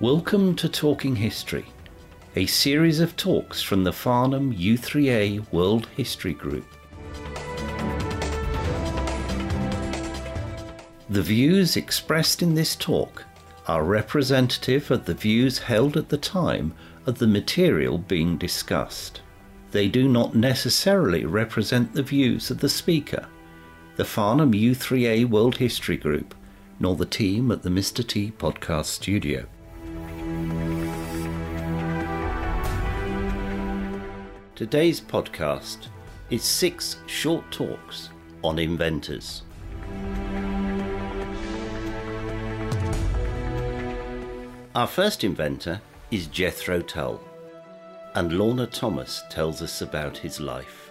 Welcome to Talking History, a series of talks from the Farnham U3A World History Group. The views expressed in this talk are representative of the views held at the time of the material being discussed. They do not necessarily represent the views of the speaker, the Farnham U3A World History Group, nor the team at the Mr. T podcast studio. Today's podcast is six short talks on inventors. Our first inventor is Jethro Tull, and Lorna Thomas tells us about his life.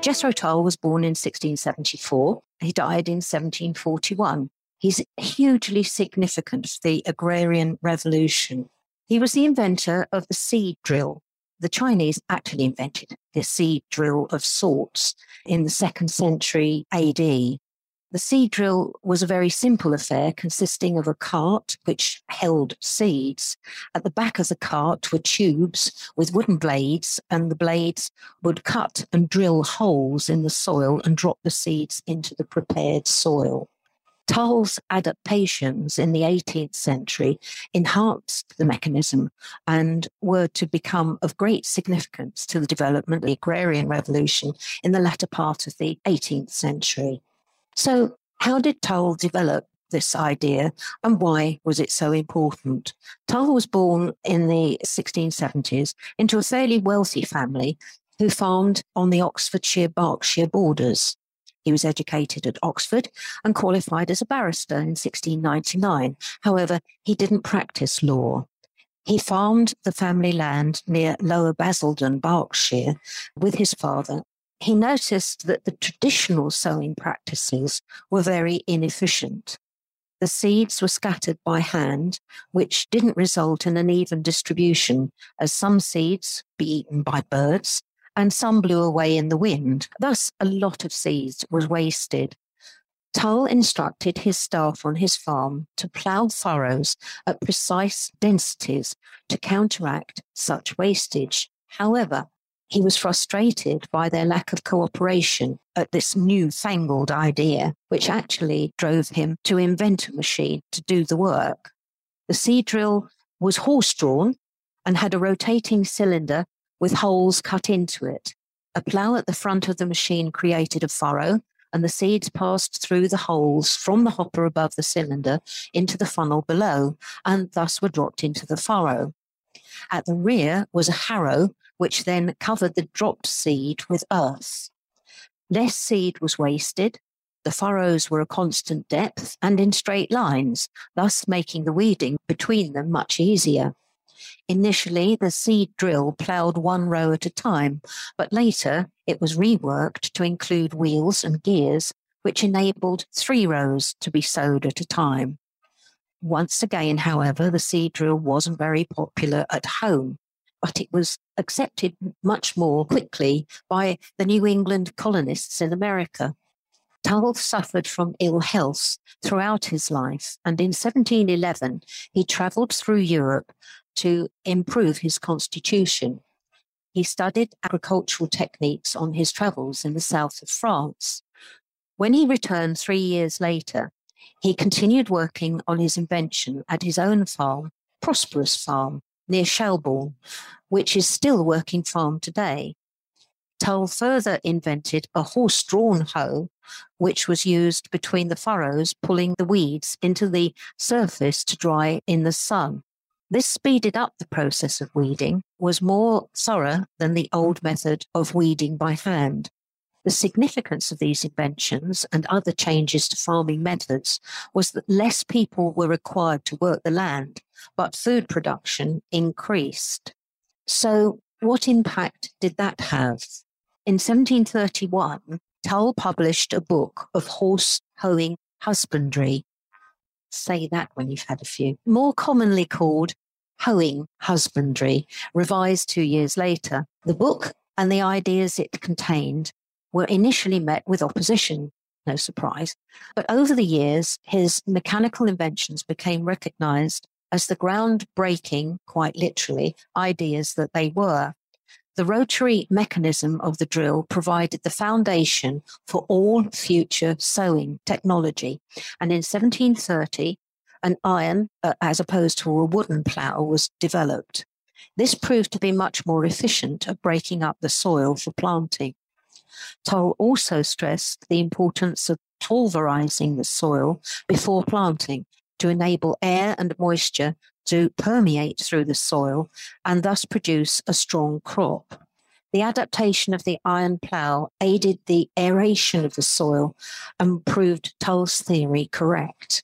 Jethro Tull was born in 1674. He died in 1741. He's hugely significant the agrarian revolution. He was the inventor of the seed drill. The Chinese actually invented the seed drill of sorts in the second century AD. The seed drill was a very simple affair consisting of a cart which held seeds. At the back of the cart were tubes with wooden blades, and the blades would cut and drill holes in the soil and drop the seeds into the prepared soil. Tull's adaptations in the 18th century enhanced the mechanism and were to become of great significance to the development of the agrarian revolution in the latter part of the 18th century. So, how did Tull develop this idea and why was it so important? Tull was born in the 1670s into a fairly wealthy family who farmed on the Oxfordshire Berkshire borders. He was educated at Oxford and qualified as a barrister in 1699. However, he didn't practice law. He farmed the family land near Lower Basildon, Berkshire, with his father. He noticed that the traditional sowing practices were very inefficient. The seeds were scattered by hand, which didn't result in an even distribution, as some seeds be eaten by birds and some blew away in the wind. Thus, a lot of seeds was wasted. Tull instructed his staff on his farm to plough furrows at precise densities to counteract such wastage. However, he was frustrated by their lack of cooperation at this newfangled idea, which actually drove him to invent a machine to do the work. The seed drill was horse drawn and had a rotating cylinder with holes cut into it. A plough at the front of the machine created a furrow, and the seeds passed through the holes from the hopper above the cylinder into the funnel below, and thus were dropped into the furrow. At the rear was a harrow, which then covered the dropped seed with earth. Less seed was wasted. The furrows were a constant depth and in straight lines, thus making the weeding between them much easier. Initially, the seed drill ploughed one row at a time, but later it was reworked to include wheels and gears, which enabled three rows to be sowed at a time. Once again, however, the seed drill wasn't very popular at home, but it was accepted much more quickly by the New England colonists in America. Tull suffered from ill health throughout his life, and in 1711 he travelled through Europe to improve his constitution. He studied agricultural techniques on his travels in the south of France. When he returned three years later, he continued working on his invention at his own farm, Prosperous Farm, near Shalbourne, which is still a working farm today. Tull further invented a horse drawn hoe, which was used between the furrows, pulling the weeds into the surface to dry in the sun. This speeded up the process of weeding, was more thorough than the old method of weeding by hand. The significance of these inventions and other changes to farming methods was that less people were required to work the land, but food production increased. So, what impact did that have? In 1731, Tull published a book of horse hoeing husbandry. Say that when you've had a few. More commonly called Hoeing Husbandry, revised two years later. The book and the ideas it contained were initially met with opposition. no surprise. But over the years, his mechanical inventions became recognized as the groundbreaking, quite literally, ideas that they were. The rotary mechanism of the drill provided the foundation for all future sowing technology. And in 1730, an iron, uh, as opposed to a wooden plough, was developed. This proved to be much more efficient at breaking up the soil for planting. Tull also stressed the importance of pulverizing the soil before planting to enable air and moisture to permeate through the soil and thus produce a strong crop. The adaptation of the iron plough aided the aeration of the soil and proved Tull's theory correct.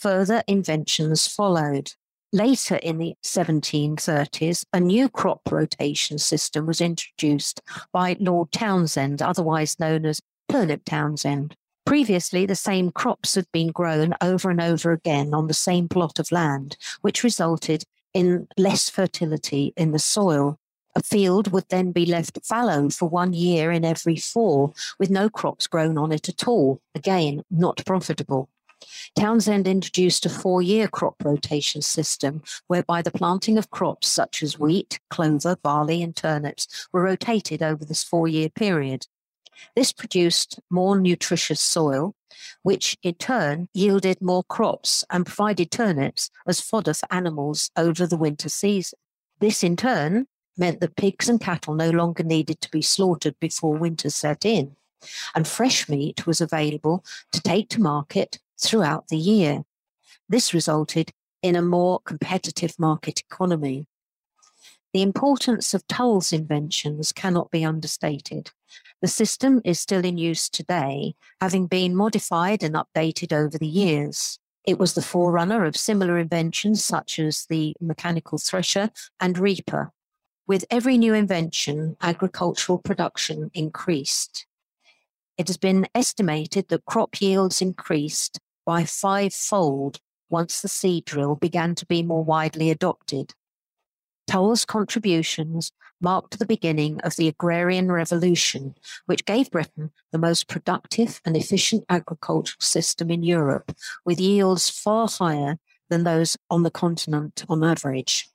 Further inventions followed. Later in the 1730s, a new crop rotation system was introduced by Lord Townshend, otherwise known as Turnip Townshend. Previously, the same crops had been grown over and over again on the same plot of land, which resulted in less fertility in the soil. A field would then be left fallow for one year in every four, with no crops grown on it at all. Again, not profitable. Townshend introduced a four year crop rotation system whereby the planting of crops such as wheat, clover, barley, and turnips were rotated over this four year period. This produced more nutritious soil, which in turn yielded more crops and provided turnips as fodder for animals over the winter season. This in turn meant that pigs and cattle no longer needed to be slaughtered before winter set in, and fresh meat was available to take to market throughout the year. This resulted in a more competitive market economy. The importance of Tull's inventions cannot be understated. The system is still in use today, having been modified and updated over the years. It was the forerunner of similar inventions such as the mechanical thresher and reaper. With every new invention, agricultural production increased. It has been estimated that crop yields increased by fivefold once the seed drill began to be more widely adopted. Tull's contributions marked the beginning of the agrarian revolution, which gave Britain the most productive and efficient agricultural system in Europe, with yields far higher than those on the continent on average.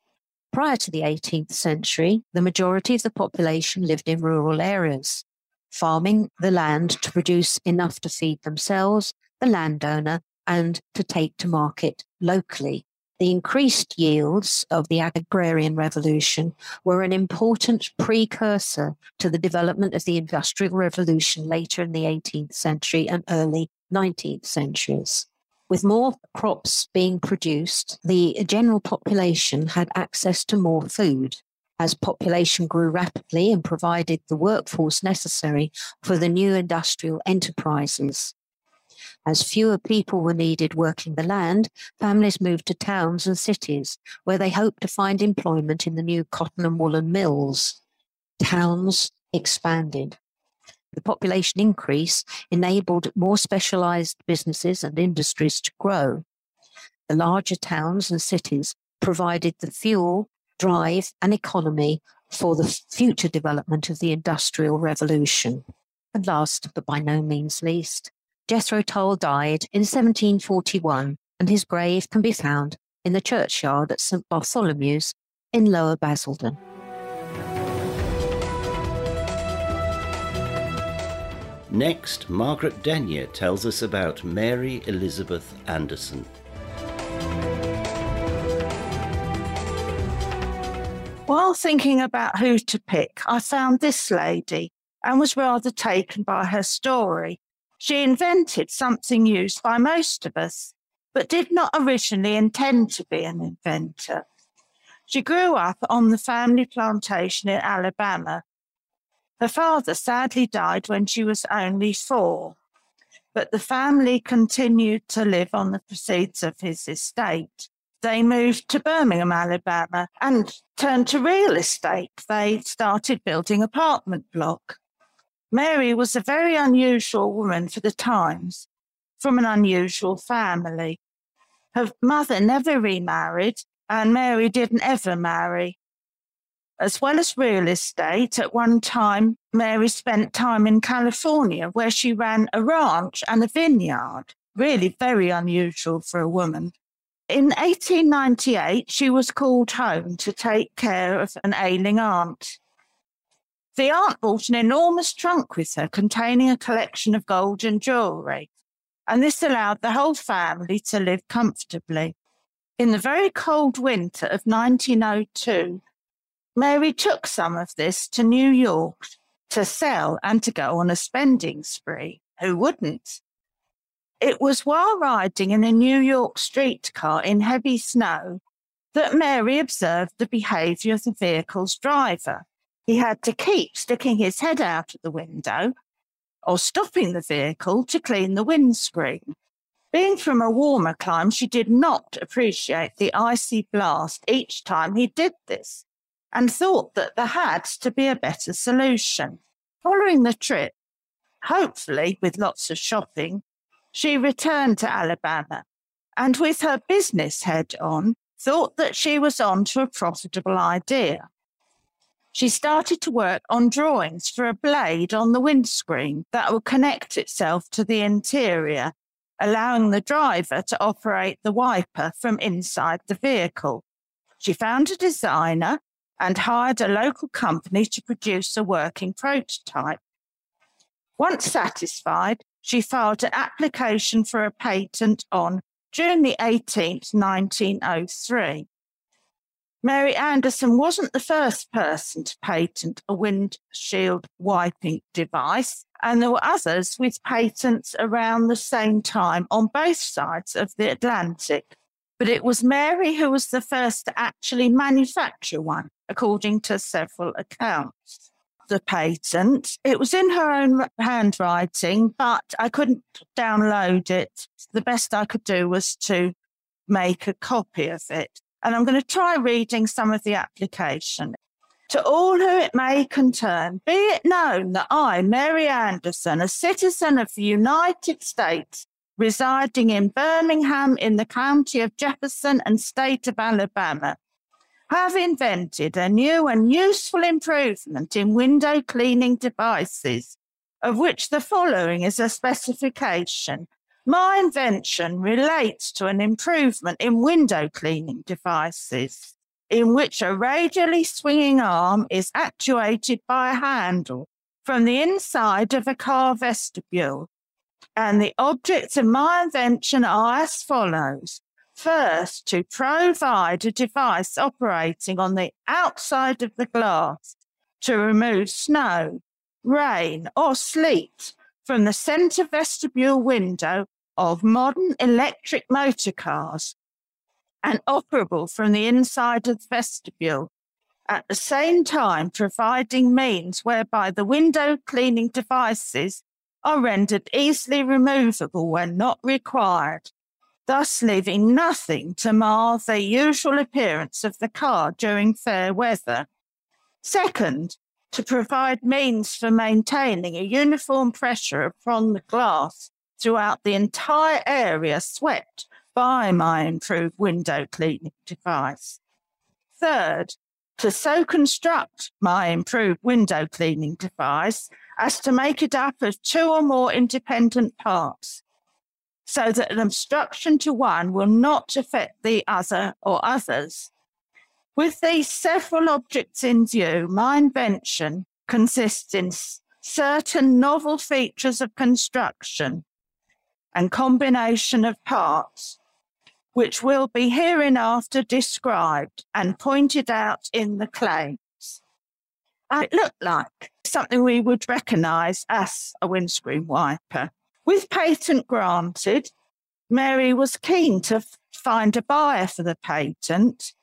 Prior to the 18th century, the majority of the population lived in rural areas, farming the land to produce enough to feed themselves, the landowner, and to take to market locally the increased yields of the agrarian revolution were an important precursor to the development of the industrial revolution later in the 18th century and early 19th centuries. With more crops being produced, the general population had access to more food. As population grew rapidly and provided the workforce necessary for the new industrial enterprises. As fewer people were needed working the land, families moved to towns and cities where they hoped to find employment in the new cotton and woolen mills. Towns expanded. The population increase enabled more specialized businesses and industries to grow. The larger towns and cities provided the fuel, drive, an economy for the future development of the Industrial Revolution. And last, but by no means least, Jethro Tull died in 1741, and his grave can be found in the churchyard at St Bartholomew's in Lower Basildon. Next, Margaret Denyer tells us about Mary Elizabeth Anderson. While thinking about who to pick, I found this lady and was rather taken by her story. She invented something used by most of us, but did not originally intend to be an inventor. She grew up on the family plantation in Alabama. Her father sadly died when she was only four, but the family continued to live on the proceeds of his estate. They moved to Birmingham, Alabama, and turned to real estate. They started building apartment block. Mary was a very unusual woman for the times, from an unusual family. Her mother never remarried, and Mary didn't ever marry. As well as real estate, at one time, Mary spent time in California where she ran a ranch and a vineyard. Really very unusual for a woman. In 1898, she was called home to take care of an ailing aunt. The aunt brought an enormous trunk with her containing a collection of gold and jewellery, and this allowed the whole family to live comfortably. In the very cold winter of 1902, Mary took some of this to New York to sell and to go on a spending spree. Who wouldn't? It was while riding in a New York streetcar in heavy snow that Mary observed the behaviour of the vehicle's driver. He had to keep sticking his head out of the window or stopping the vehicle to clean the windscreen. Being from a warmer clime, she did not appreciate the icy blast each time he did this and thought that there had to be a better solution. Following the trip, hopefully with lots of shopping, she returned to Alabama and, with her business head on, thought that she was on to a profitable idea. She started to work on drawings for a blade on the windscreen that would connect itself to the interior, allowing the driver to operate the wiper from inside the vehicle. She found a designer and hired a local company to produce a working prototype. Once satisfied, she filed an application for a patent on June the 18th, 1903. Mary Anderson wasn't the first person to patent a windshield wiping device, and there were others with patents around the same time on both sides of the Atlantic. But it was Mary who was the first to actually manufacture one, according to several accounts. The patent, it was in her own handwriting, but I couldn't download it. The best I could do was to make a copy of it. And I'm going to try reading some of the application. To all who it may concern, be it known that I, Mary Anderson, a citizen of the United States, residing in Birmingham in the county of Jefferson and state of Alabama, have invented a new and useful improvement in window cleaning devices, of which the following is a specification my invention relates to an improvement in window cleaning devices, in which a radially swinging arm is actuated by a handle from the inside of a car vestibule. And the objects of my invention are as follows. First, to provide a device operating on the outside of the glass to remove snow, rain, or sleet from the center vestibule window of modern electric motor cars and operable from the inside of the vestibule, at the same time providing means whereby the window cleaning devices are rendered easily removable when not required, thus leaving nothing to mar the usual appearance of the car during fair weather. Second, to provide means for maintaining a uniform pressure upon the glass throughout the entire area swept by my improved window cleaning device. Third, to so construct my improved window cleaning device as to make it up of two or more independent parts, so that an obstruction to one will not affect the other or others. With these several objects in view, my invention consists in certain novel features of construction and combination of parts, which will be hereinafter described and pointed out in the claims. It looked like something we would recognise as a windscreen wiper. With patent granted, Mary was keen to find a buyer for the patent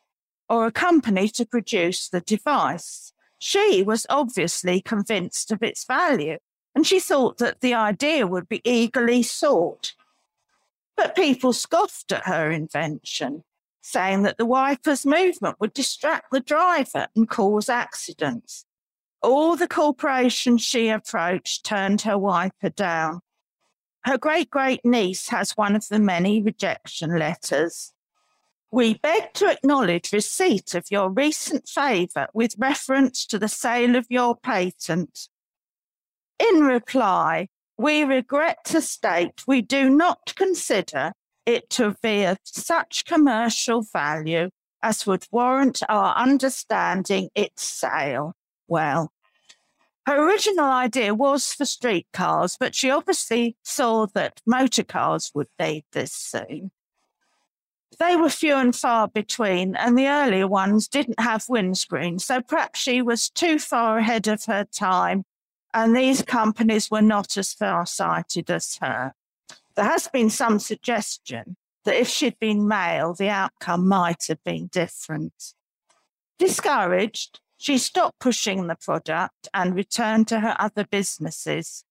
or a company to produce the device. She was obviously convinced of its value and she thought that the idea would be eagerly sought. But people scoffed at her invention, saying that the wiper's movement would distract the driver and cause accidents. All the corporations she approached turned her wiper down. Her great great niece has one of the many rejection letters. We beg to acknowledge receipt of your recent favour with reference to the sale of your patent. In reply, we regret to state we do not consider it to be of such commercial value as would warrant our understanding its sale. Well, her original idea was for streetcars, but she obviously saw that motor cars would need this soon. They were few and far between, and the earlier ones didn't have windscreens, so perhaps she was too far ahead of her time, and these companies were not as far sighted as her. There has been some suggestion that if she'd been male, the outcome might have been different. Discouraged, she stopped pushing the product and returned to her other businesses.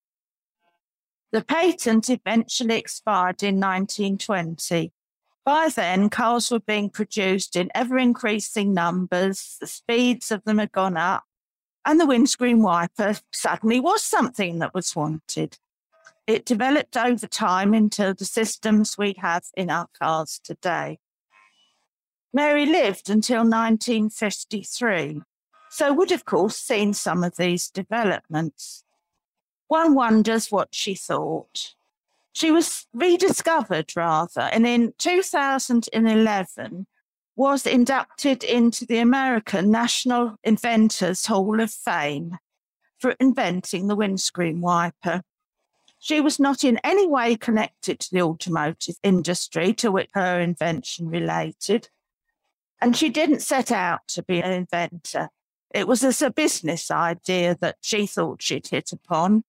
The patent eventually expired in 1920. By then, cars were being produced in ever increasing numbers, the speeds of them had gone up, and the windscreen wiper suddenly was something that was wanted. It developed over time into the systems we have in our cars today. Mary lived until 1953, so would, of course, seen some of these developments. One wonders what she thought. She was rediscovered, rather, and in 2011 was inducted into the American National Inventors Hall of Fame for inventing the windscreen wiper. She was not in any way connected to the automotive industry to which her invention related. And she didn't set out to be an inventor. It was as a business idea that she thought she'd hit upon.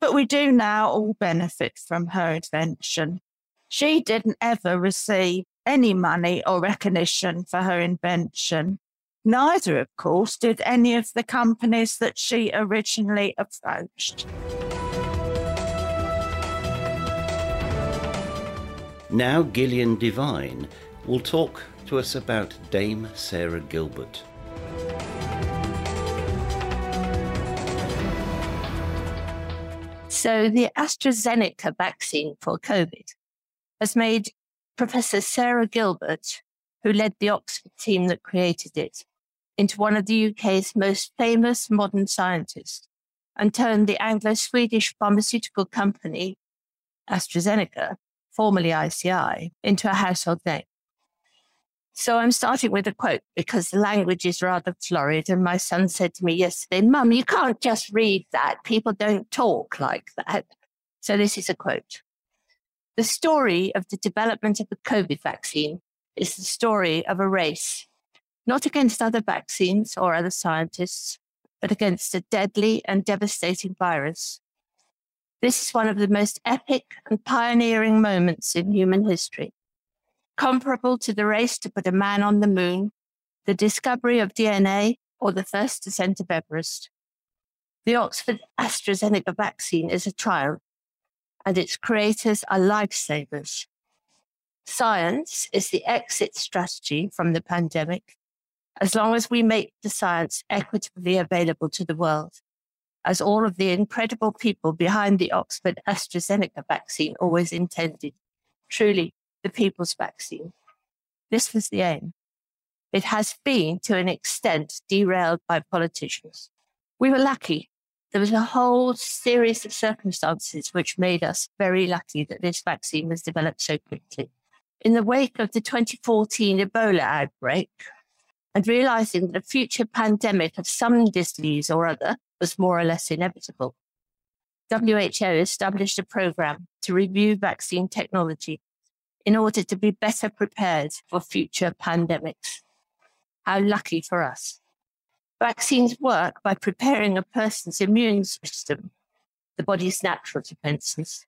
But we do now all benefit from her invention. She didn't ever receive any money or recognition for her invention. Neither, of course, did any of the companies that she originally approached. Now, Gillian Devine will talk to us about Dame Sarah Gilbert. So, the AstraZeneca vaccine for COVID has made Professor Sarah Gilbert, who led the Oxford team that created it, into one of the UK's most famous modern scientists and turned the Anglo Swedish pharmaceutical company AstraZeneca formerly ICI, into a household name. So I'm starting with a quote because the language is rather florid. And my son said to me yesterday, Mum, you can't just read that. People don't talk like that. So this is a quote. The story of the development of the COVID vaccine is the story of a race, not against other vaccines or other scientists, but against a deadly and devastating virus this is one of the most epic and pioneering moments in human history, comparable to the race to put a man on the moon, the discovery of DNA, or the first ascent of Everest. The Oxford AstraZeneca vaccine is a triumph, and its creators are lifesavers. Science is the exit strategy from the pandemic, as long as we make the science equitably available to the world as all of the incredible people behind the Oxford AstraZeneca vaccine always intended. Truly, the people's vaccine. This was the aim. It has been, to an extent, derailed by politicians. We were lucky. There was a whole series of circumstances which made us very lucky that this vaccine was developed so quickly. In the wake of the 2014 Ebola outbreak, and realizing that a future pandemic of some disease or other was more or less inevitable. WHO established a program to review vaccine technology in order to be better prepared for future pandemics. How lucky for us. Vaccines work by preparing a person's immune system, the body's natural defenses,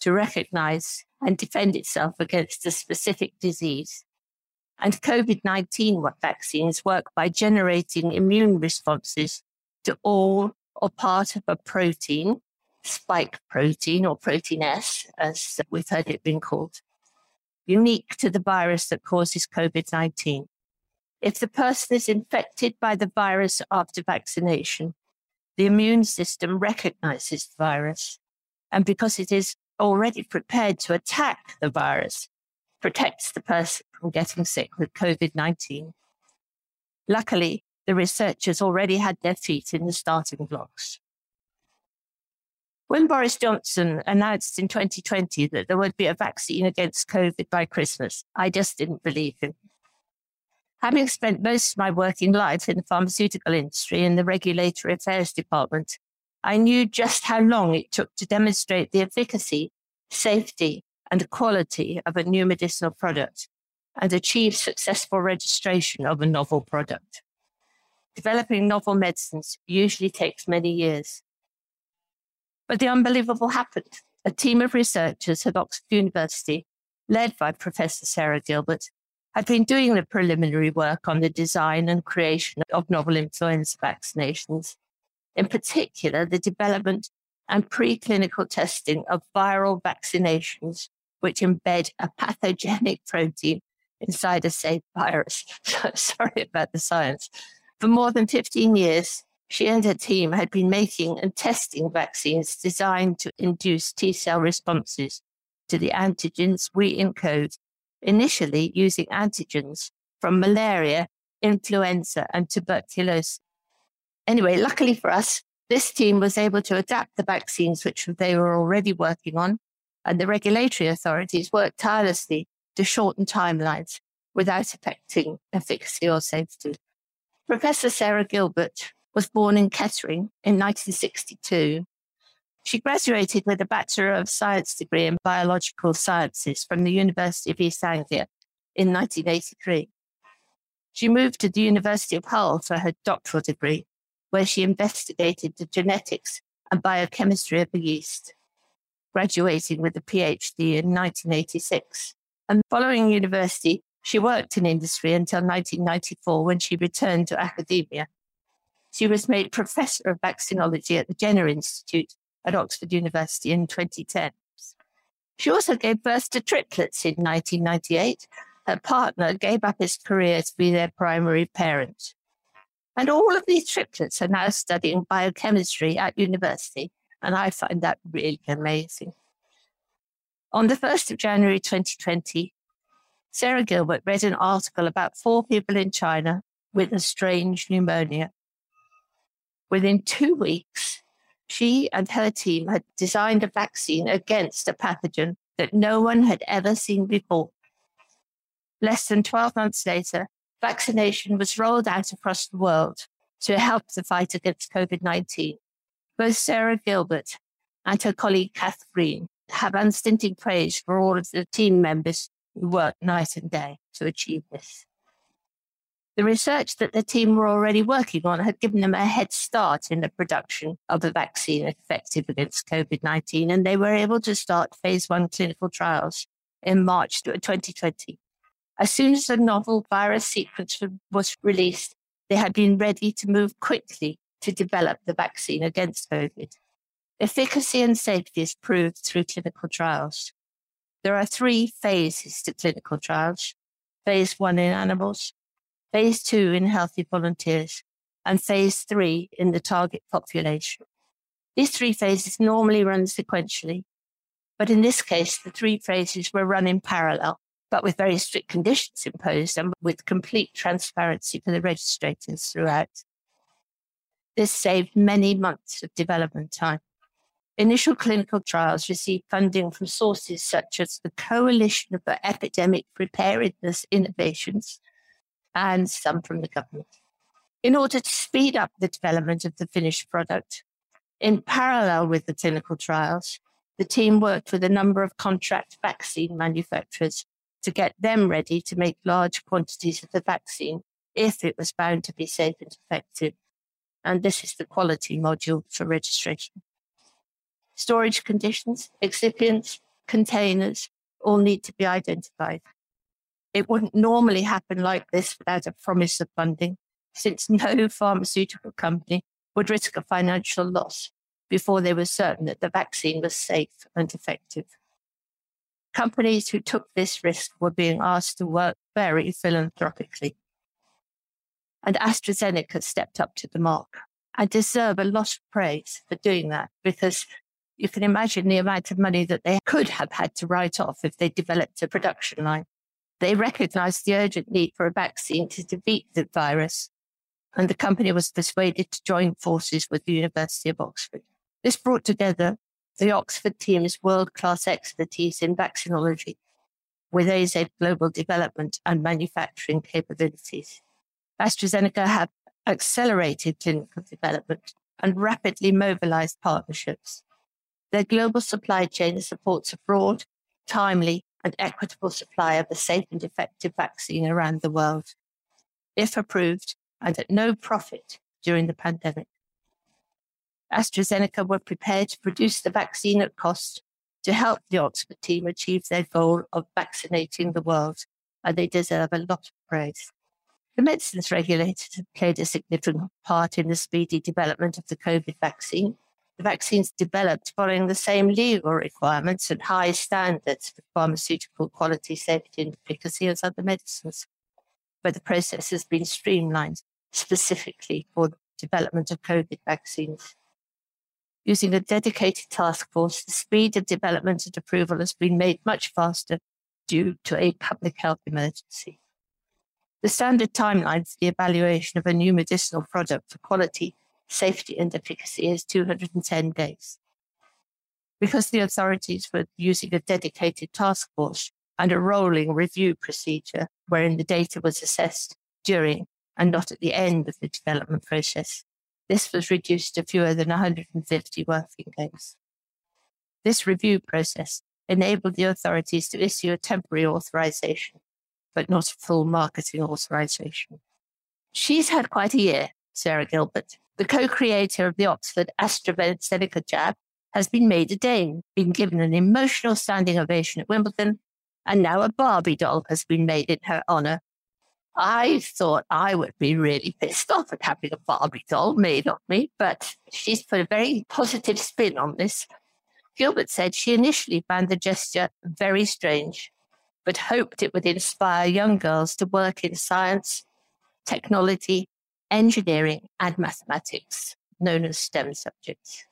to recognize and defend itself against a specific disease. And COVID 19 vaccines work by generating immune responses to all or part of a protein, spike protein or protein S, as we've heard it being called, unique to the virus that causes COVID 19. If the person is infected by the virus after vaccination, the immune system recognizes the virus. And because it is already prepared to attack the virus, protects the person from getting sick with COVID 19. Luckily, the researchers already had their feet in the starting blocks. When Boris Johnson announced in 2020 that there would be a vaccine against COVID by Christmas, I just didn't believe him. Having spent most of my working life in the pharmaceutical industry in the regulatory affairs department, I knew just how long it took to demonstrate the efficacy, safety, and quality of a new medicinal product and achieve successful registration of a novel product. Developing novel medicines usually takes many years. But the unbelievable happened. A team of researchers at Oxford University, led by Professor Sarah Gilbert, had been doing the preliminary work on the design and creation of novel influenza vaccinations, in particular, the development and preclinical testing of viral vaccinations which embed a pathogenic protein inside a safe virus. Sorry about the science. For more than 15 years, she and her team had been making and testing vaccines designed to induce T cell responses to the antigens we encode initially using antigens from malaria, influenza, and tuberculosis. Anyway, luckily for us, this team was able to adapt the vaccines which they were already working on, and the regulatory authorities worked tirelessly to shorten timelines without affecting efficacy or safety. Professor Sarah Gilbert was born in Kettering in 1962 she graduated with a Bachelor of Science degree in Biological Sciences from the University of East Anglia in 1983. She moved to the University of Hull for her doctoral degree, where she investigated the genetics and biochemistry of the yeast, graduating with a PhD in 1986. And following university, she worked in industry until 1994 when she returned to academia. She was made professor of vaccinology at the Jenner Institute at Oxford University in 2010. She also gave birth to triplets in 1998. Her partner gave up his career to be their primary parent. And all of these triplets are now studying biochemistry at university, and I find that really amazing. On the 1st of January 2020, Sarah Gilbert read an article about four people in China with a strange pneumonia. Within two weeks, she and her team had designed a vaccine against a pathogen that no one had ever seen before. Less than 12 months later, vaccination was rolled out across the world to help the fight against COVID 19. Both Sarah Gilbert and her colleague Kath Green have unstinting praise for all of the team members who worked night and day to achieve this. The research that the team were already working on had given them a head start in the production of a vaccine effective against COVID 19, and they were able to start phase one clinical trials in March 2020. As soon as the novel virus sequence was released, they had been ready to move quickly to develop the vaccine against COVID. Efficacy and safety is proved through clinical trials. There are three phases to clinical trials phase one in animals, phase two in healthy volunteers, and phase three in the target population. These three phases normally run sequentially, but in this case, the three phases were run in parallel, but with very strict conditions imposed and with complete transparency for the registrators throughout. This saved many months of development time. Initial clinical trials received funding from sources such as the Coalition for Epidemic Preparedness Innovations, and some from the government. In order to speed up the development of the finished product, in parallel with the clinical trials, the team worked with a number of contract vaccine manufacturers to get them ready to make large quantities of the vaccine if it was found to be safe and effective. And this is the quality module for registration. Storage conditions, excipients, containers all need to be identified. It wouldn't normally happen like this without a promise of funding, since no pharmaceutical company would risk a financial loss before they were certain that the vaccine was safe and effective. Companies who took this risk were being asked to work very philanthropically. And AstraZeneca stepped up to the mark and deserve a lot of praise for doing that because You can imagine the amount of money that they could have had to write off if they developed a production line. They recognized the urgent need for a vaccine to defeat the virus, and the company was persuaded to join forces with the University of Oxford. This brought together the Oxford team's world class expertise in vaccinology with AZ global development and manufacturing capabilities. AstraZeneca have accelerated clinical development and rapidly mobilized partnerships. Their global supply chain supports a broad, timely, and equitable supply of a safe and effective vaccine around the world, if approved and at no profit during the pandemic. AstraZeneca were prepared to produce the vaccine at cost to help the Oxford team achieve their goal of vaccinating the world, and they deserve a lot of praise. The medicines regulators have played a significant part in the speedy development of the COVID vaccine. Vaccines developed following the same legal requirements and high standards for pharmaceutical quality, safety, and efficacy as other medicines, but the process has been streamlined specifically for the development of COVID vaccines. Using a dedicated task force, the speed of development and approval has been made much faster due to a public health emergency. The standard timeline for the evaluation of a new medicinal product for quality, safety, and efficacy is 210 days. Because the authorities were using a dedicated task force and a rolling review procedure wherein the data was assessed during and not at the end of the development process, this was reduced to fewer than 150 working days. This review process enabled the authorities to issue a temporary authorization but not a full marketing authorization. She's had quite a year, Sarah Gilbert. The co creator of the Oxford AstraZeneca jab has been made a Dane, been given an emotional standing ovation at Wimbledon, and now a Barbie doll has been made in her honor. I thought I would be really pissed off at having a Barbie doll made of me, but she's put a very positive spin on this. Gilbert said she initially found the gesture very strange but hoped it would inspire young girls to work in science, technology, engineering, and mathematics, known as STEM subjects.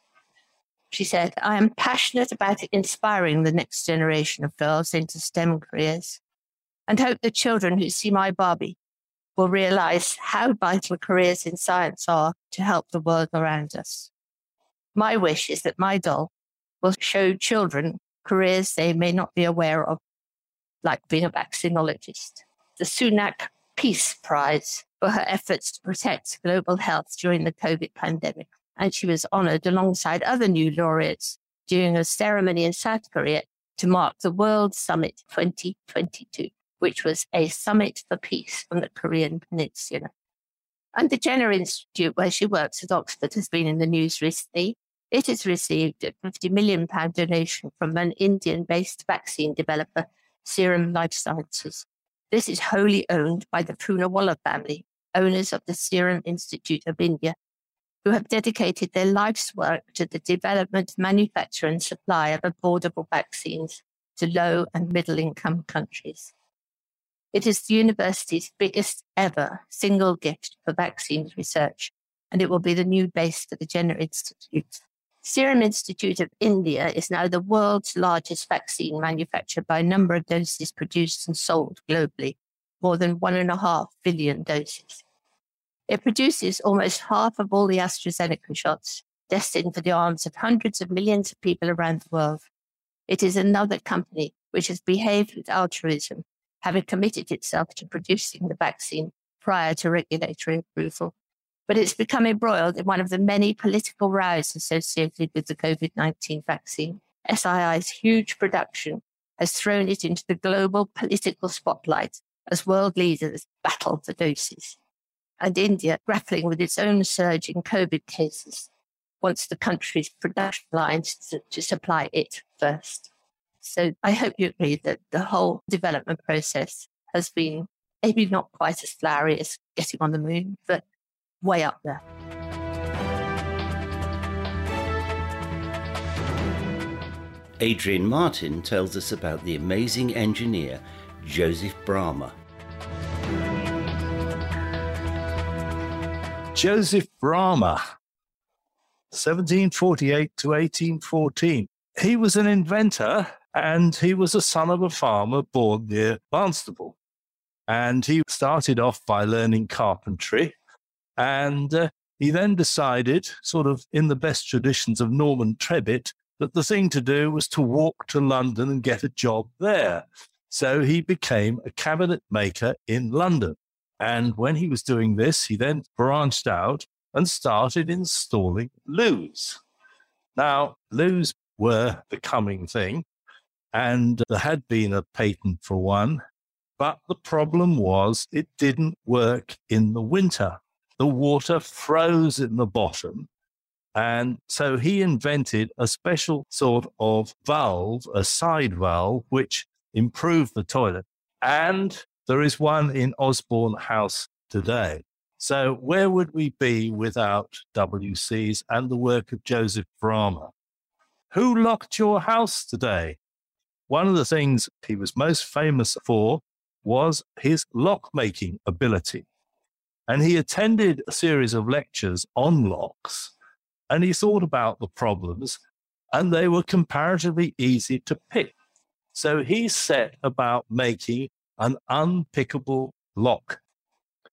She said, I am passionate about inspiring the next generation of girls into STEM careers and hope the children who see my Barbie will realize how vital careers in science are to help the world around us. My wish is that my doll will show children careers they may not be aware of like being a vaccinologist. The Sunhak Peace Prize for her efforts to protect global health during the COVID pandemic. And she was honored alongside other new laureates during a ceremony in South Korea to mark the World Summit 2022, which was a summit for peace on the Korean Peninsula. And the Jenner Institute, where she works at Oxford, has been in the news recently. It has received a £50 million donation from an Indian based vaccine developer Serum Life Sciences. This is wholly owned by the Poonawalla family, owners of the Serum Institute of India, who have dedicated their life's work to the development, manufacture, and supply of affordable vaccines to low and middle income countries. It is the university's biggest ever single gift for vaccines research, and it will be the new base for the Jenner Institute. Serum Institute of India is now the world's largest vaccine manufacturer by number of doses produced and sold globally, more than one and a half billion doses. It produces almost half of all the AstraZeneca shots destined for the arms of hundreds of millions of people around the world. It is another company which has behaved with altruism, having committed itself to producing the vaccine prior to regulatory approval but it's become embroiled in one of the many political rows associated with the COVID 19 vaccine. SII's huge production has thrown it into the global political spotlight as world leaders battle for doses. And India, grappling with its own surge in COVID cases, wants the country's production lines to, to supply it first. So I hope you agree that the whole development process has been maybe not quite as flowery as getting on the moon, but way up there. Adrian Martin tells us about the amazing engineer Joseph Bramah. Joseph Bramah. 1748 to 1814. He was an inventor and he was a son of a farmer born near Barnstaple. And he started off by learning carpentry. And uh, he then decided, sort of in the best traditions of Norman Tebbit, that the thing to do was to walk to London and get a job there. So he became a cabinet maker in London. And when he was doing this, he then branched out and started installing loos. Now, loos were the coming thing, and there had been a patent for one, but the problem was it didn't work in the winter. The water froze in the bottom. And so he invented a special sort of valve, a side valve, which improved the toilet. And there is one in Osborne House today. So, where would we be without WCs and the work of Joseph Bramah? Who locked your house today? One of the things he was most famous for was his lock making ability. And he attended a series of lectures on locks and he thought about the problems, and they were comparatively easy to pick. So he set about making an unpickable lock.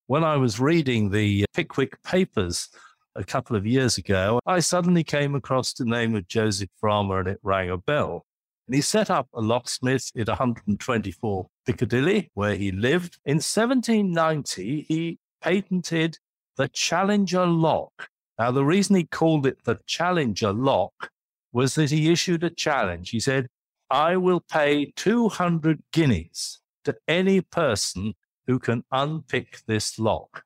When I was reading the Pickwick papers a couple of years ago, I suddenly came across the name of Joseph Bramah and it rang a bell. And he set up a locksmith at 124 Piccadilly, where he lived. In 1790, he patented the Challenger lock. Now, the reason he called it the Challenger lock was that he issued a challenge. He said, I will pay 200 guineas to any person who can unpick this lock.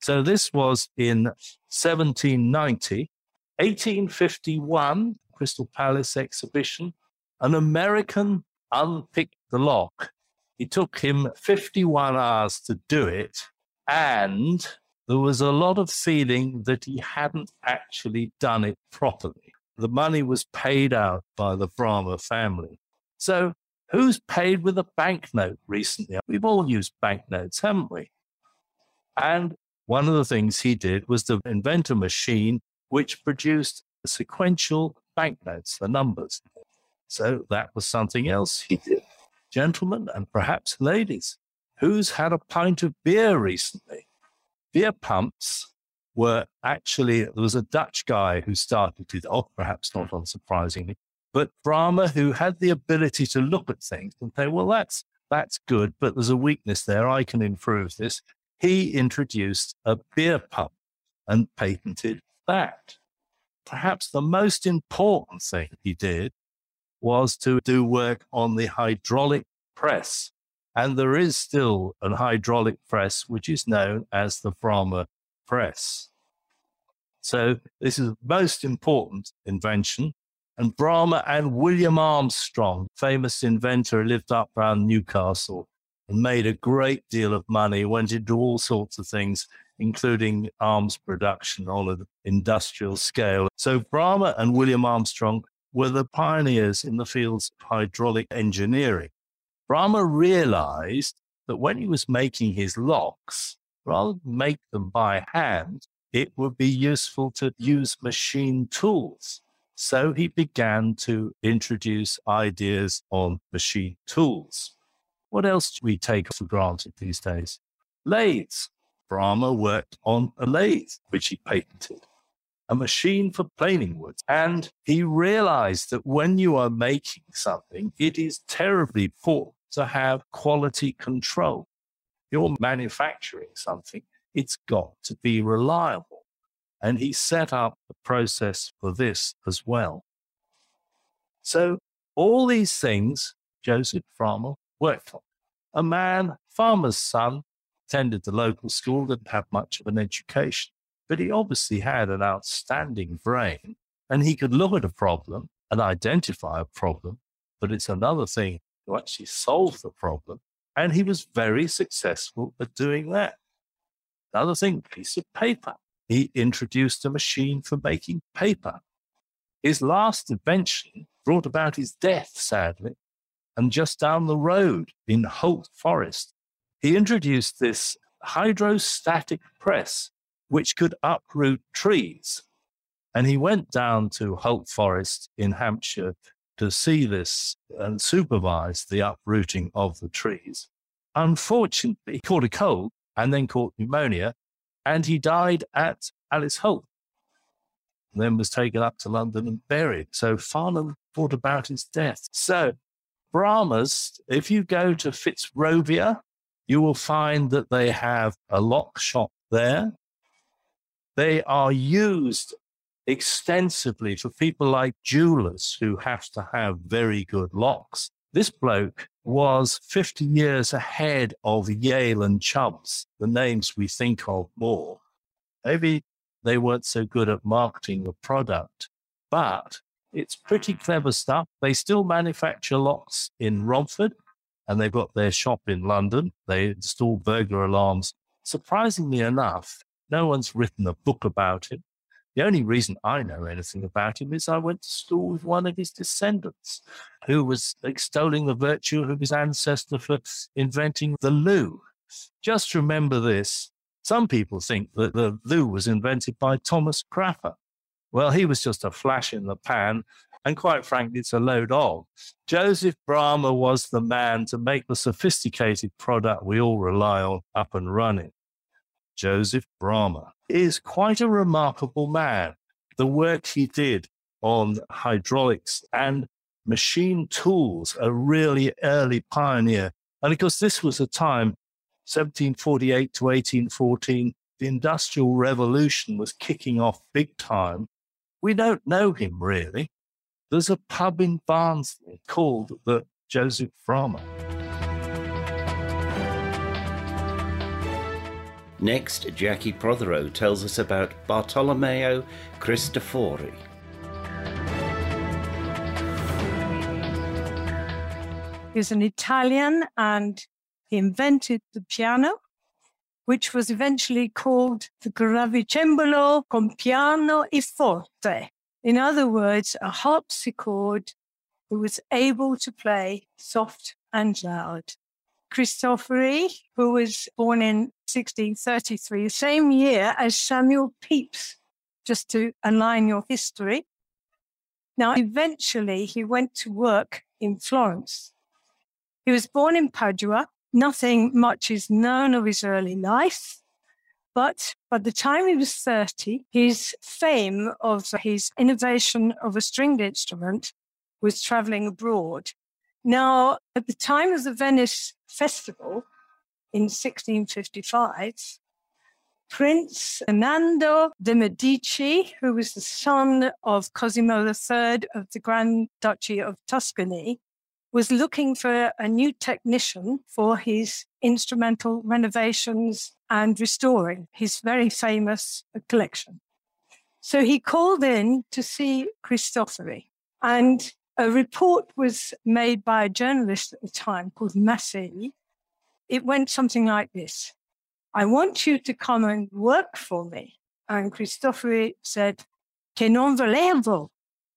So this was in 1790. 1851, Crystal Palace exhibition, an American unpicked the lock. It took him 51 hours to do it. And there was a lot of feeling that he hadn't actually done it properly. The money was paid out by the Bramah family. So Who's paid with a banknote recently? We've all used banknotes, haven't we? And one of the things he did was to invent a machine which produced sequential banknotes, the numbers. So that was something else he did. Gentlemen and perhaps ladies, who's had a pint of beer recently? Beer pumps were actually, there was a Dutch guy who started it off, oh, perhaps not unsurprisingly, but Bramah, who had the ability to look at things and say, well, that's, that's good, but there's a weakness there. I can improve this. He introduced a beer pump and patented that. Perhaps the most important thing he did was to do work on the hydraulic press. And there is still an hydraulic press, which is known as the Bramah press. So this is the most important invention and Bramah and William Armstrong, famous inventor, lived up around Newcastle and made a great deal of money, went into all sorts of things, including arms production on an industrial scale. So Bramah and William Armstrong were the pioneers in the fields of hydraulic engineering. Bramah realized that when he was making his locks, rather than make them by hand, it would be useful to use machine tools. So he began to introduce ideas on machine tools. What else do we take for granted these days? Lathes. Bramah worked on a lathe, which he patented, a machine for planing wood. And he realized that when you are making something, it is terribly poor to have quality control. You're manufacturing something, it's got to be reliable. And he set up a process for this as well. So all these things Joseph Bramah worked on. A man, farmer's son, attended the local school, didn't have much of an education, but he obviously had an outstanding brain and he could look at a problem and identify a problem, but it's another thing to actually solve the problem. And he was very successful at doing that. Another thing, piece of paper he introduced a machine for making paper. His last invention brought about his death, sadly, and just down the road in Holt Forest, he introduced this hydrostatic press which could uproot trees. And he went down to Holt Forest in Hampshire to see this and supervise the uprooting of the trees. Unfortunately, he caught a cold and then caught pneumonia, and he died at Alice Holt. Then was taken up to London and buried. So Farnham brought about his death. So Bramahs, if you go to Fitzrovia, you will find that they have a lock shop there. They are used extensively for people like jewelers who have to have very good locks. This bloke was 50 years ahead of Yale and Chubbs, the names we think of more. Maybe they weren't so good at marketing the product, but it's pretty clever stuff. They still manufacture locks in Romford and they've got their shop in London. They install burglar alarms. Surprisingly enough, no one's written a book about it. The only reason I know anything about him is I went to school with one of his descendants who was extolling the virtue of his ancestor for inventing the loo. Just remember this. Some people think that the loo was invented by Thomas Crapper. Well, he was just a flash in the pan, and quite frankly, it's a load of. Joseph Bramah was the man to make the sophisticated product we all rely on up and running. Joseph Bramah is quite a remarkable man. The work he did on hydraulics and machine tools, a really early pioneer. And because this was a time, 1748 to 1814, the Industrial Revolution was kicking off big time. We don't know him really. There's a pub in Barnsley called the Joseph Bramah. Next, Jackie Prothero tells us about Bartolomeo Cristofori. He's an Italian and he invented the piano, which was eventually called the gravicembalo con piano e forte. In other words, a harpsichord who was able to play soft and loud. Cristofori, who was born in 1633, the same year as Samuel Pepys, just to align your history. Now, eventually, he went to work in Florence. He was born in Padua. Nothing much is known of his early life. But by the time he was 30, his fame of his innovation of a stringed instrument was traveling abroad. Now, at the time of the Venice Festival in 1655, Prince Fernando de' Medici, who was the son of Cosimo III of the Grand Duchy of Tuscany, was looking for a new technician for his instrumental renovations and restoring his very famous collection. So he called in to see Cristofori. And a report was made by a journalist at the time called Massey. It went something like this I want you to come and work for me. And Cristofori said, Che non volevo.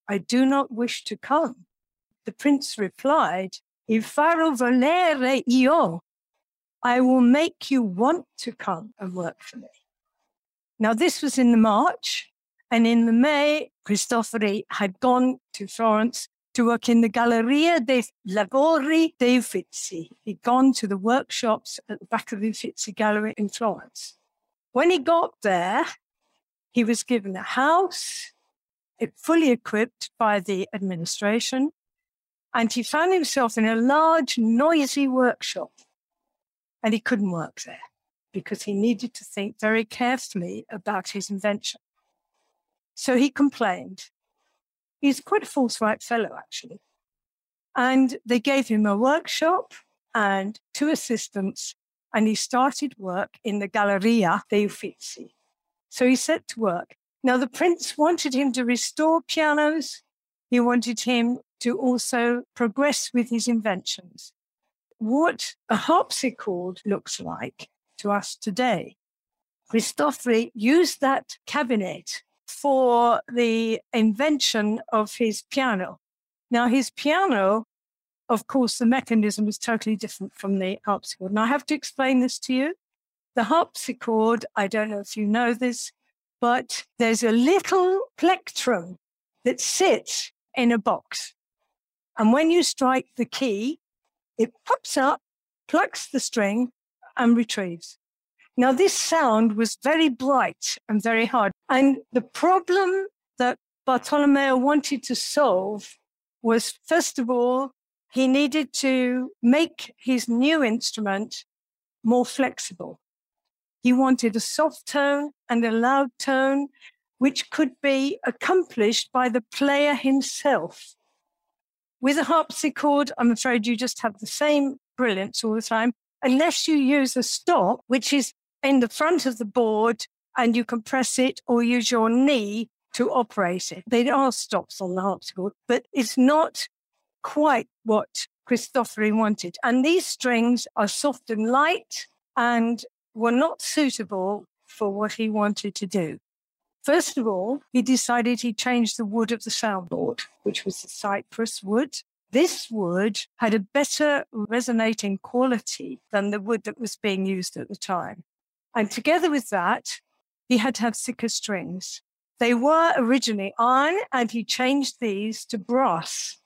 I do not wish to come. The prince replied, Il farò volere io. I will make you want to come and work for me. Now, this was in the March. And in the May, Cristofori had gone to Florence to work in the Galleria dei Lavori dei Uffizi. He'd gone to the workshops at the back of the Uffizi Gallery in Florence. When he got there, he was given a house, fully equipped by the administration, and he found himself in a large, noisy workshop. And he couldn't work there because he needed to think very carefully about his invention. So he complained He's quite a forthright fellow, actually. And they gave him a workshop and two assistants, and he started work in the Galleria dei Uffizi. So he set to work. Now, the prince wanted him to restore pianos. He wanted him to also progress with his inventions. What a harpsichord looks like to us today. Cristofori used that cabinet for the invention of his piano. Now, his piano, of course, the mechanism is totally different from the harpsichord. Now, I have to explain this to you. The harpsichord, I don't know if you know this, but there's a little plectrum that sits in a box. And when you strike the key, it pops up, plucks the string, and retrieves. Now, this sound was very bright and very hard. And the problem that Bartolomeo wanted to solve was, first of all, he needed to make his new instrument more flexible. He wanted a soft tone and a loud tone, which could be accomplished by the player himself. With a harpsichord, I'm afraid you just have the same brilliance all the time, unless you use a stop, which is in the front of the board and you can press it or use your knee to operate it. There are stops on the harpsichord, but it's not quite what Cristofori wanted. And these strings are soft and light and were not suitable for what he wanted to do. First of all, he decided he changed the wood of the soundboard, which was the cypress wood. This wood had a better resonating quality than the wood that was being used at the time. And together with that, he had to have thicker strings. They were originally iron, and he changed these to brass.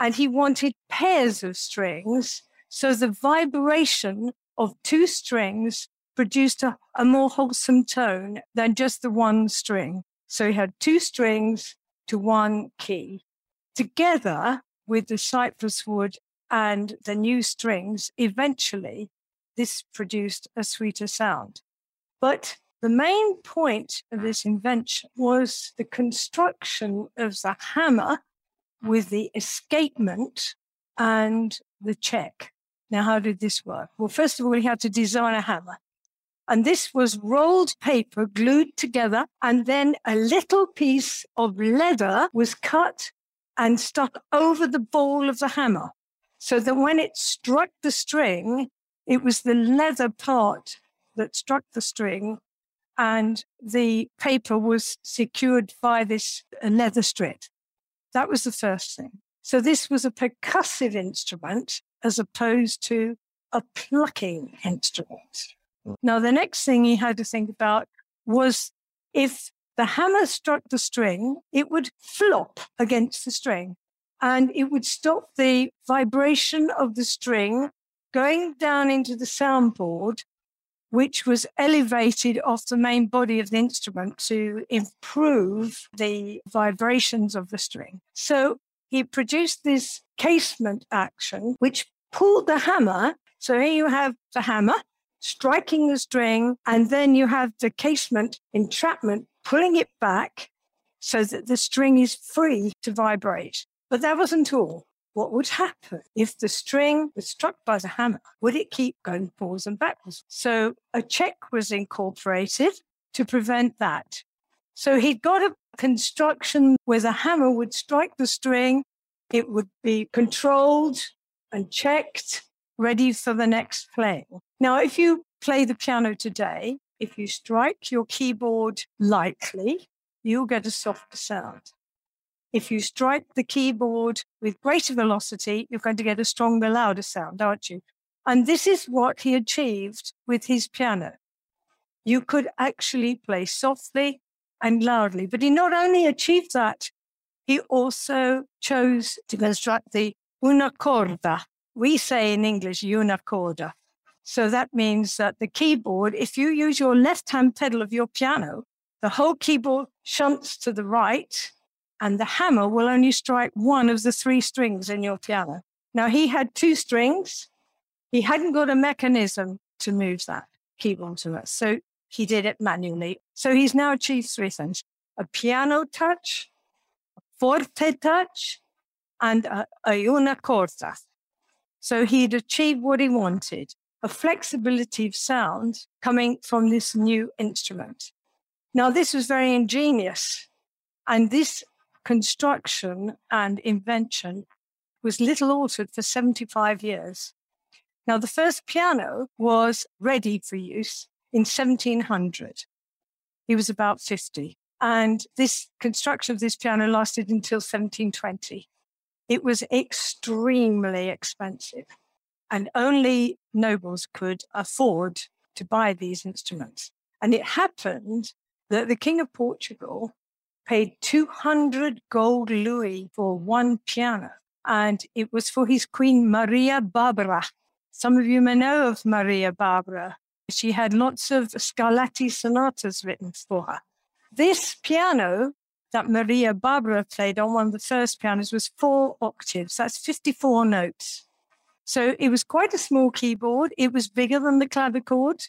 And he wanted pairs of strings. So the vibration of two strings produced a, a more wholesome tone than just the one string. So he had two strings to one key. Together with the cypress wood and the new strings, eventually this produced a sweeter sound. But the main point of this invention was the construction of the hammer with the escapement and the check. Now, how did this work? Well, first of all, he had to design a hammer. And this was rolled paper glued together, and then a little piece of leather was cut and stuck over the ball of the hammer. So that when it struck the string, it was the leather part that struck the string, and the paper was secured by this leather strip. That was the first thing. So this was a percussive instrument as opposed to a plucking instrument. Now, the next thing he had to think about was if the hammer struck the string, it would flop against the string and it would stop the vibration of the string going down into the soundboard, which was elevated off the main body of the instrument to improve the vibrations of the string. So he produced this escapement action, which pulled the hammer. So here you have the hammer striking the string, and then you have the escapement entrapment pulling it back so that the string is free to vibrate. But that wasn't all. What would happen if the string was struck by the hammer? Would it keep going forwards and backwards? So a check was incorporated to prevent that. So he'd got a construction where the hammer would strike the string, it would be controlled and checked, ready for the next playing. Now, if you play the piano today, if you strike your keyboard lightly, you'll get a softer sound. If you strike the keyboard with greater velocity, you're going to get a stronger, louder sound, aren't you? And this is what he achieved with his piano. You could actually play softly and loudly. But he not only achieved that, he also chose to construct the una corda. We say in English, una corda. So that means that the keyboard, if you use your left hand pedal of your piano, the whole keyboard shunts to the right and the hammer will only strike one of the three strings in your piano. Now, he had two strings. He hadn't got a mechanism to move that keyboard to us. So he did it manually. So he's now achieved three things a piano touch, a forte touch, and a, a una corda. So he'd achieved what he wanted a flexibility of sound coming from this new instrument. Now, this was very ingenious, and this construction and invention was little altered for 75 years. Now, the first piano was ready for use in 1700. He was about 50. And this construction of this piano lasted until 1720. It was extremely expensive and only nobles could afford to buy these instruments. And it happened that the King of Portugal paid 200 gold louis for one piano, and it was for his Queen Maria Barbara. Some of you may know of Maria Barbara. She had lots of Scarlatti sonatas written for her. This piano that Maria Barbara played on one of the first pianos was four octaves. That's 54 notes. So it was quite a small keyboard. It was bigger than the clavichord,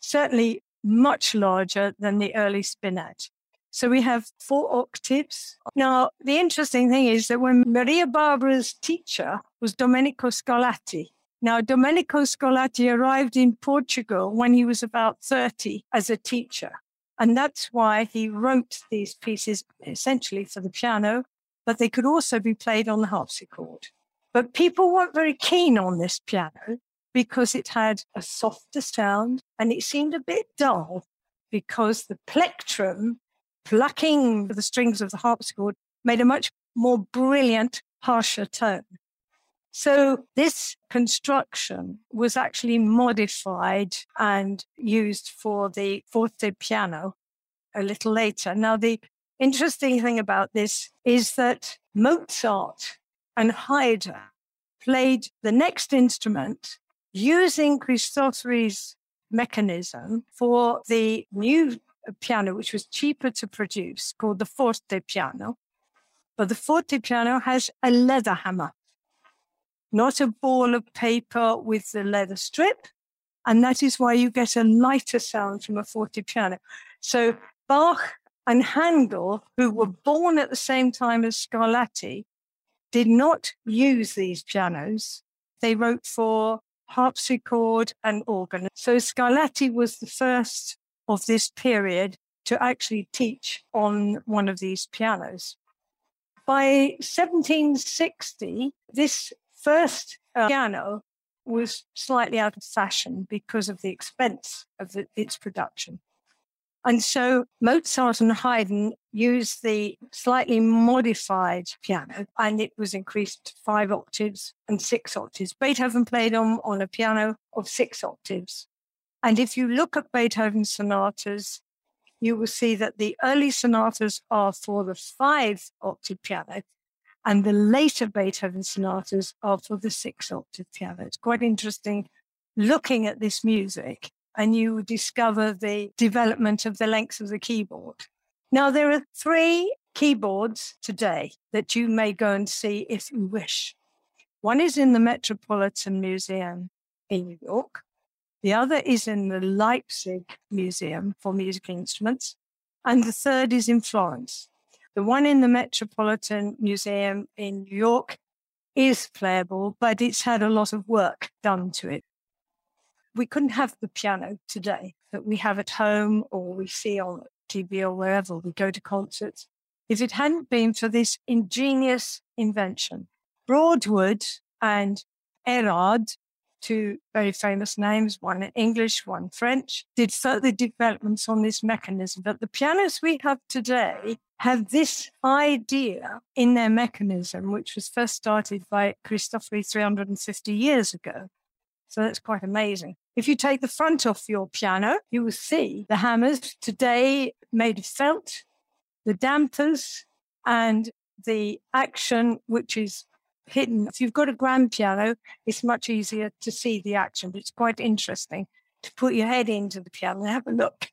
certainly much larger than the early spinet. So we have four octaves. Now, the interesting thing is that when Maria Barbara's teacher was Domenico Scarlatti, now Domenico Scarlatti arrived in Portugal when he was about 30 as a teacher. And that's why he wrote these pieces essentially for the piano, but they could also be played on the harpsichord. But people weren't very keen on this piano because it had a softer sound and it seemed a bit dull because the plectrum plucking the strings of the harpsichord made a much more brilliant, harsher tone. So this construction was actually modified and used for the forte piano a little later. Now, the interesting thing about this is that Mozart and Haydn played the next instrument using Cristofori's mechanism for the new piano, which was cheaper to produce, called the forte piano. But the forte piano has a leather hammer, not a ball of paper with the leather strip. And that is why you get a lighter sound from a forte piano. So Bach and Handel, who were born at the same time as Scarlatti, did not use these pianos. They wrote for harpsichord and organ. So Scarlatti was the first of this period to actually teach on one of these pianos. By 1760, this first uh, piano was slightly out of fashion because of the expense of the, its production. And so Mozart and Haydn used the slightly modified piano, and it was increased to five octaves and six octaves. Beethoven played on, on a piano of six octaves. And if you look at Beethoven's sonatas, you will see that the early sonatas are for the five octave piano, and the later Beethoven sonatas are for the six octave piano. It's quite interesting looking at this music and you will discover the development of the length of the keyboard. Now, there are three keyboards today that you may go and see if you wish. One is in the Metropolitan Museum in New York. The other is in the Leipzig Museum for Musical Instruments. And the third is in Florence. The one in the Metropolitan Museum in New York is playable, but it's had a lot of work done to it we couldn't have the piano today that we have at home or we see on TV or wherever we go to concerts if it hadn't been for this ingenious invention. Broadwood and Erard, two very famous names, one in English, one French, did further developments on this mechanism. But the pianos we have today have this idea in their mechanism, which was first started by Cristofori 350 years ago. So that's quite amazing. If you take the front off your piano, you will see the hammers today made of felt, the dampers, and the action, which is hidden. If you've got a grand piano, it's much easier to see the action. But it's quite interesting to put your head into the piano and have a look.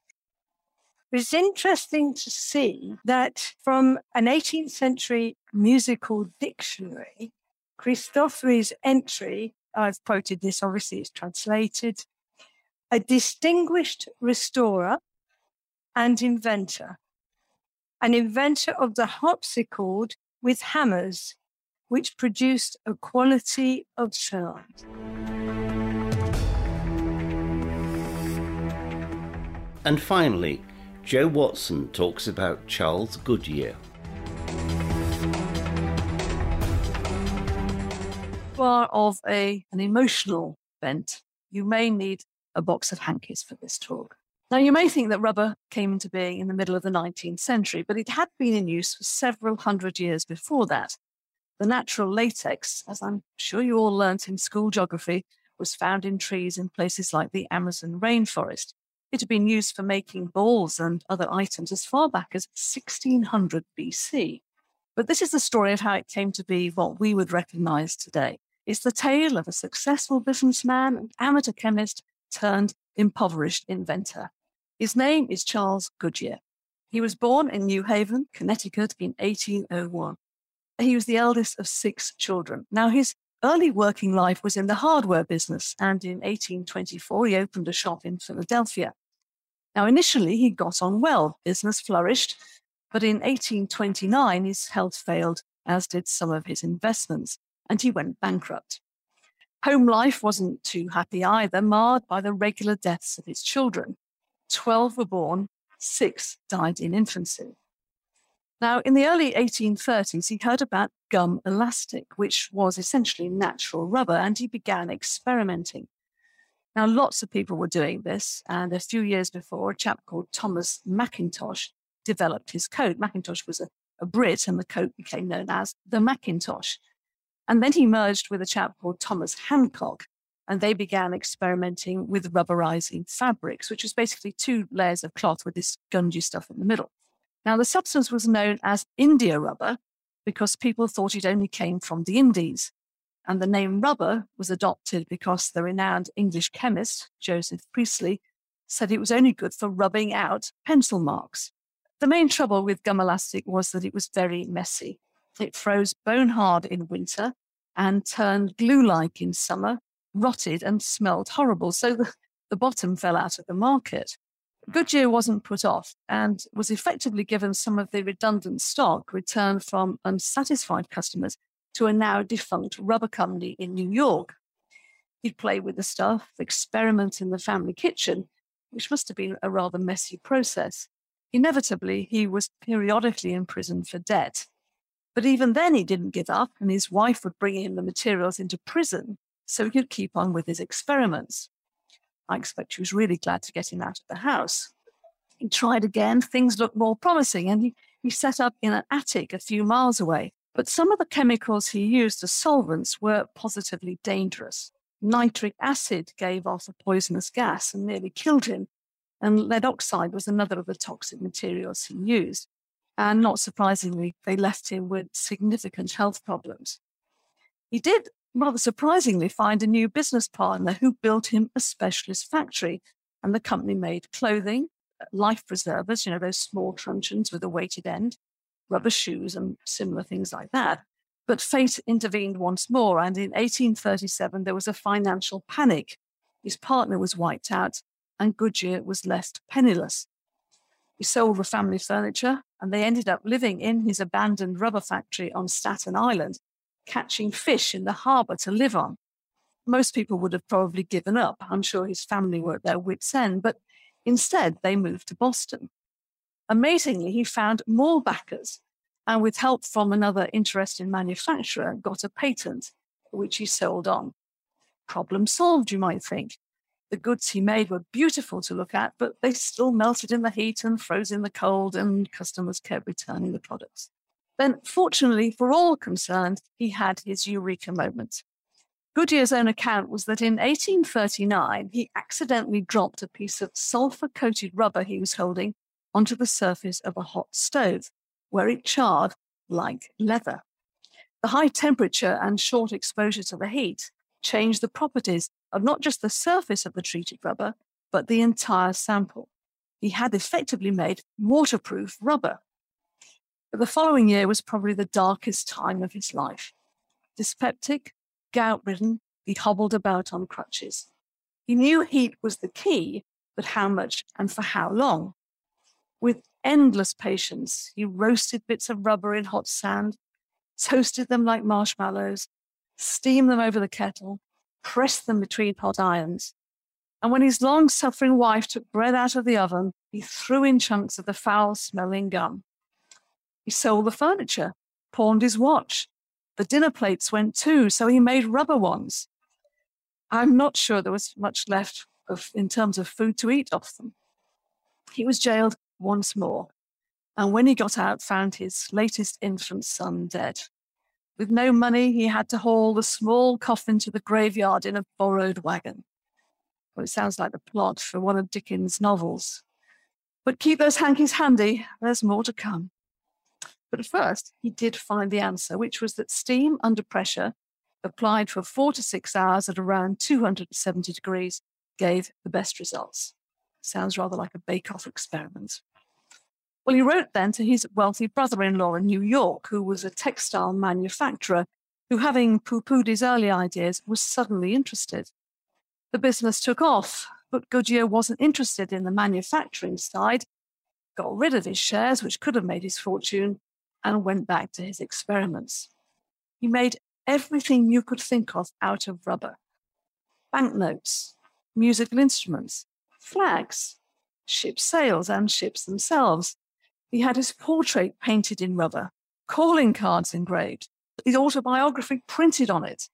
It's interesting to see that from an 18th century musical dictionary, Cristofori's entry I've quoted this, obviously, it's translated. A distinguished restorer and inventor, an inventor of the harpsichord with hammers, which produced a quality of sound. And finally, Joe Watson talks about Charles Goodyear. You are of a, an emotional bent, you may need a box of hankies for this talk. Now, you may think that rubber came into being in the middle of the 19th century, but it had been in use for several hundred years before that. The natural latex, as I'm sure you all learnt in school geography, was found in trees in places like the Amazon rainforest. It had been used for making balls and other items as far back as 1600 BC. But this is the story of how it came to be what we would recognize today. It's the tale of a successful businessman and amateur chemist turned impoverished inventor. His name is Charles Goodyear. He was born in New Haven, Connecticut in 1801. He was the eldest of six children. Now, his early working life was in the hardware business, and in 1824 he opened a shop in Philadelphia. Now, initially he got on well, business flourished, but in 1829 his health failed, as did some of his investments, and he went bankrupt. Home life wasn't too happy either, marred by the regular deaths of his children. Twelve were born, six died in infancy. Now, in the early 1830s, he heard about gum elastic, which was essentially natural rubber, and he began experimenting. Now, lots of people were doing this, and a few years before, a chap called Thomas Macintosh developed his coat. Macintosh was a, a Brit, and the coat became known as the Macintosh. And then he merged with a chap called Thomas Hancock, and they began experimenting with rubberizing fabrics, which was basically two layers of cloth with this gungy stuff in the middle. Now, the substance was known as India rubber because people thought it only came from the Indies. And the name rubber was adopted because the renowned English chemist, Joseph Priestley, said it was only good for rubbing out pencil marks. The main trouble with gum elastic was that it was very messy. It froze bone hard in winter and turned glue like in summer, rotted and smelled horrible. So the, the bottom fell out of the market. Goodyear wasn't put off and was effectively given some of the redundant stock returned from unsatisfied customers to a now defunct rubber company in New York. He'd play with the stuff, experiment in the family kitchen, which must have been a rather messy process. Inevitably, he was periodically imprisoned for debt. But even then, he didn't give up, and his wife would bring him the materials into prison so he could keep on with his experiments. I expect she was really glad to get him out of the house. He tried again, things looked more promising, and he, he set up in an attic a few miles away. But some of the chemicals he used as solvents were positively dangerous. Nitric acid gave off a poisonous gas and nearly killed him, and lead oxide was another of the toxic materials he used. And not surprisingly, they left him with significant health problems. He did, rather surprisingly, find a new business partner who built him a specialist factory. And the company made clothing, uh, life preservers, you know, those small truncheons with a weighted end, rubber shoes, and similar things like that. But fate intervened once more. And in 1837, there was a financial panic. His partner was wiped out, and Goodyear was left penniless. He sold the family furniture, and they ended up living in his abandoned rubber factory on Staten Island, catching fish in the harbor to live on. Most people would have probably given up. I'm sure his family were at their wits' end, but instead they moved to Boston. Amazingly, he found more backers and, with help from another interested manufacturer, got a patent, which he sold on. Problem solved, you might think. The goods he made were beautiful to look at, but they still melted in the heat and froze in the cold, and customers kept returning the products. Then, fortunately for all concerned, he had his eureka moment. Goodyear's own account was that in 1839, he accidentally dropped a piece of sulfur coated rubber he was holding onto the surface of a hot stove, where it charred like leather. The high temperature and short exposure to the heat changed the properties of not just the surface of the treated rubber, but the entire sample. He had effectively made waterproof rubber. But the following year was probably the darkest time of his life. Dyspeptic, gout ridden, he hobbled about on crutches. He knew heat was the key, but how much and for how long? With endless patience, he roasted bits of rubber in hot sand, toasted them like marshmallows, steamed them over the kettle, pressed them between hot irons. And when his long suffering wife took bread out of the oven, he threw in chunks of the foul smelling gum. He sold the furniture, pawned his watch. The dinner plates went too, so he made rubber ones. I'm not sure there was much left of, in terms of food to eat off them. He was jailed once more, and when he got out, found his latest infant son dead. With no money, he had to haul the small coffin to the graveyard in a borrowed wagon. Well, it sounds like the plot for one of Dickens' novels. But keep those hankies handy, there's more to come. But at first, he did find the answer, which was that steam under pressure, applied for four to six hours at around 270 degrees, gave the best results. Sounds rather like a bake off experiment. Well, he wrote then to his wealthy brother in law in New York, who was a textile manufacturer, who, having pooh poohed his early ideas, was suddenly interested. The business took off, but Goodyear wasn't interested in the manufacturing side, got rid of his shares, which could have made his fortune, and went back to his experiments. He made everything you could think of out of rubber banknotes, musical instruments, flags, ship sails, and ships themselves. He had his portrait painted in rubber, calling cards engraved, his autobiography printed on it.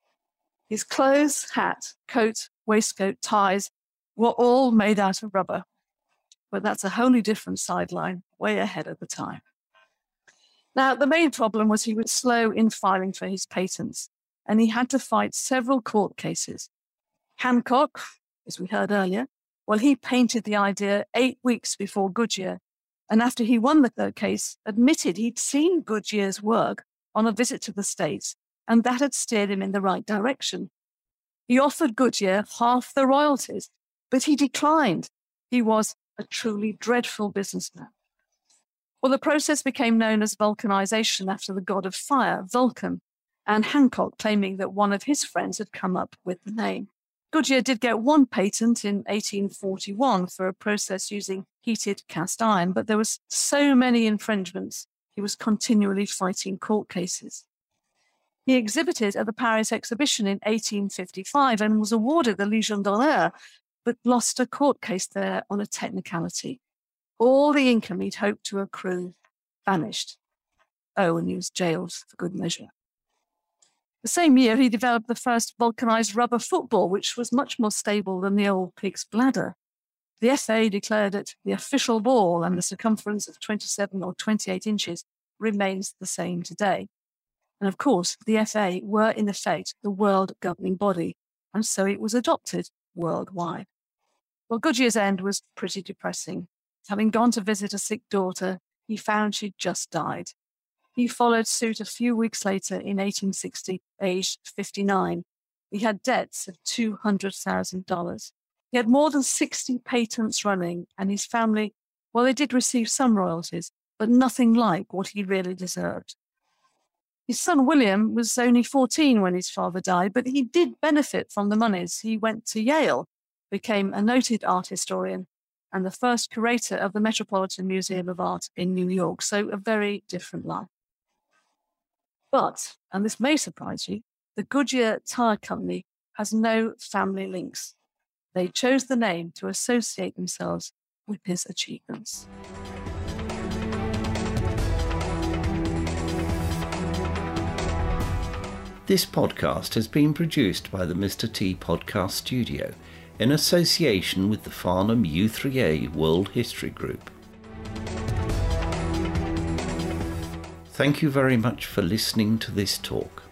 His clothes, hat, coat, waistcoat, ties were all made out of rubber. But that's a wholly different sideline, way ahead of the time. Now, the main problem was he was slow in filing for his patents, and he had to fight several court cases. Hancock, as we heard earlier, well, he painted the idea eight weeks before Goodyear, and after he won the third case, admitted he'd seen Goodyear's work on a visit to the States, and that had steered him in the right direction. He offered Goodyear half the royalties, but he declined. He was a truly dreadful businessman. Well, the process became known as vulcanization after the god of fire, Vulcan, and Hancock claiming that one of his friends had come up with the name. Goodyear did get one patent in 1841 for a process using heated cast iron, but there was so many infringements, he was continually fighting court cases. He exhibited at the Paris exhibition in 1855 and was awarded the Legion d'honneur, but lost a court case there on a technicality. All the income he'd hoped to accrue vanished. Oh, and he was jailed for good measure. The same year, he developed the first vulcanized rubber football, which was much more stable than the old pig's bladder. The FA declared it the official ball, and the circumference of 27 or 28 inches remains the same today. And of course, the FA were in effect the world governing body, and so it was adopted worldwide. Well, Goodyear's end was pretty depressing. Having gone to visit a sick daughter, he found she'd just died. He followed suit a few weeks later in 1860, aged 59. He had debts of $200,000. He had more than 60 patents running, and his family, well, they did receive some royalties, but nothing like what he really deserved. His son William was only 14 when his father died, but he did benefit from the monies. He went to Yale, became a noted art historian, and the first curator of the Metropolitan Museum of Art in New York. So, a very different life. But, and this may surprise you, the Goodyear Tire Company has no family links. They chose the name to associate themselves with his achievements. This podcast has been produced by the Mr. T Podcast Studio in association with the Farnham U3A World History Group. Thank you very much for listening to this talk.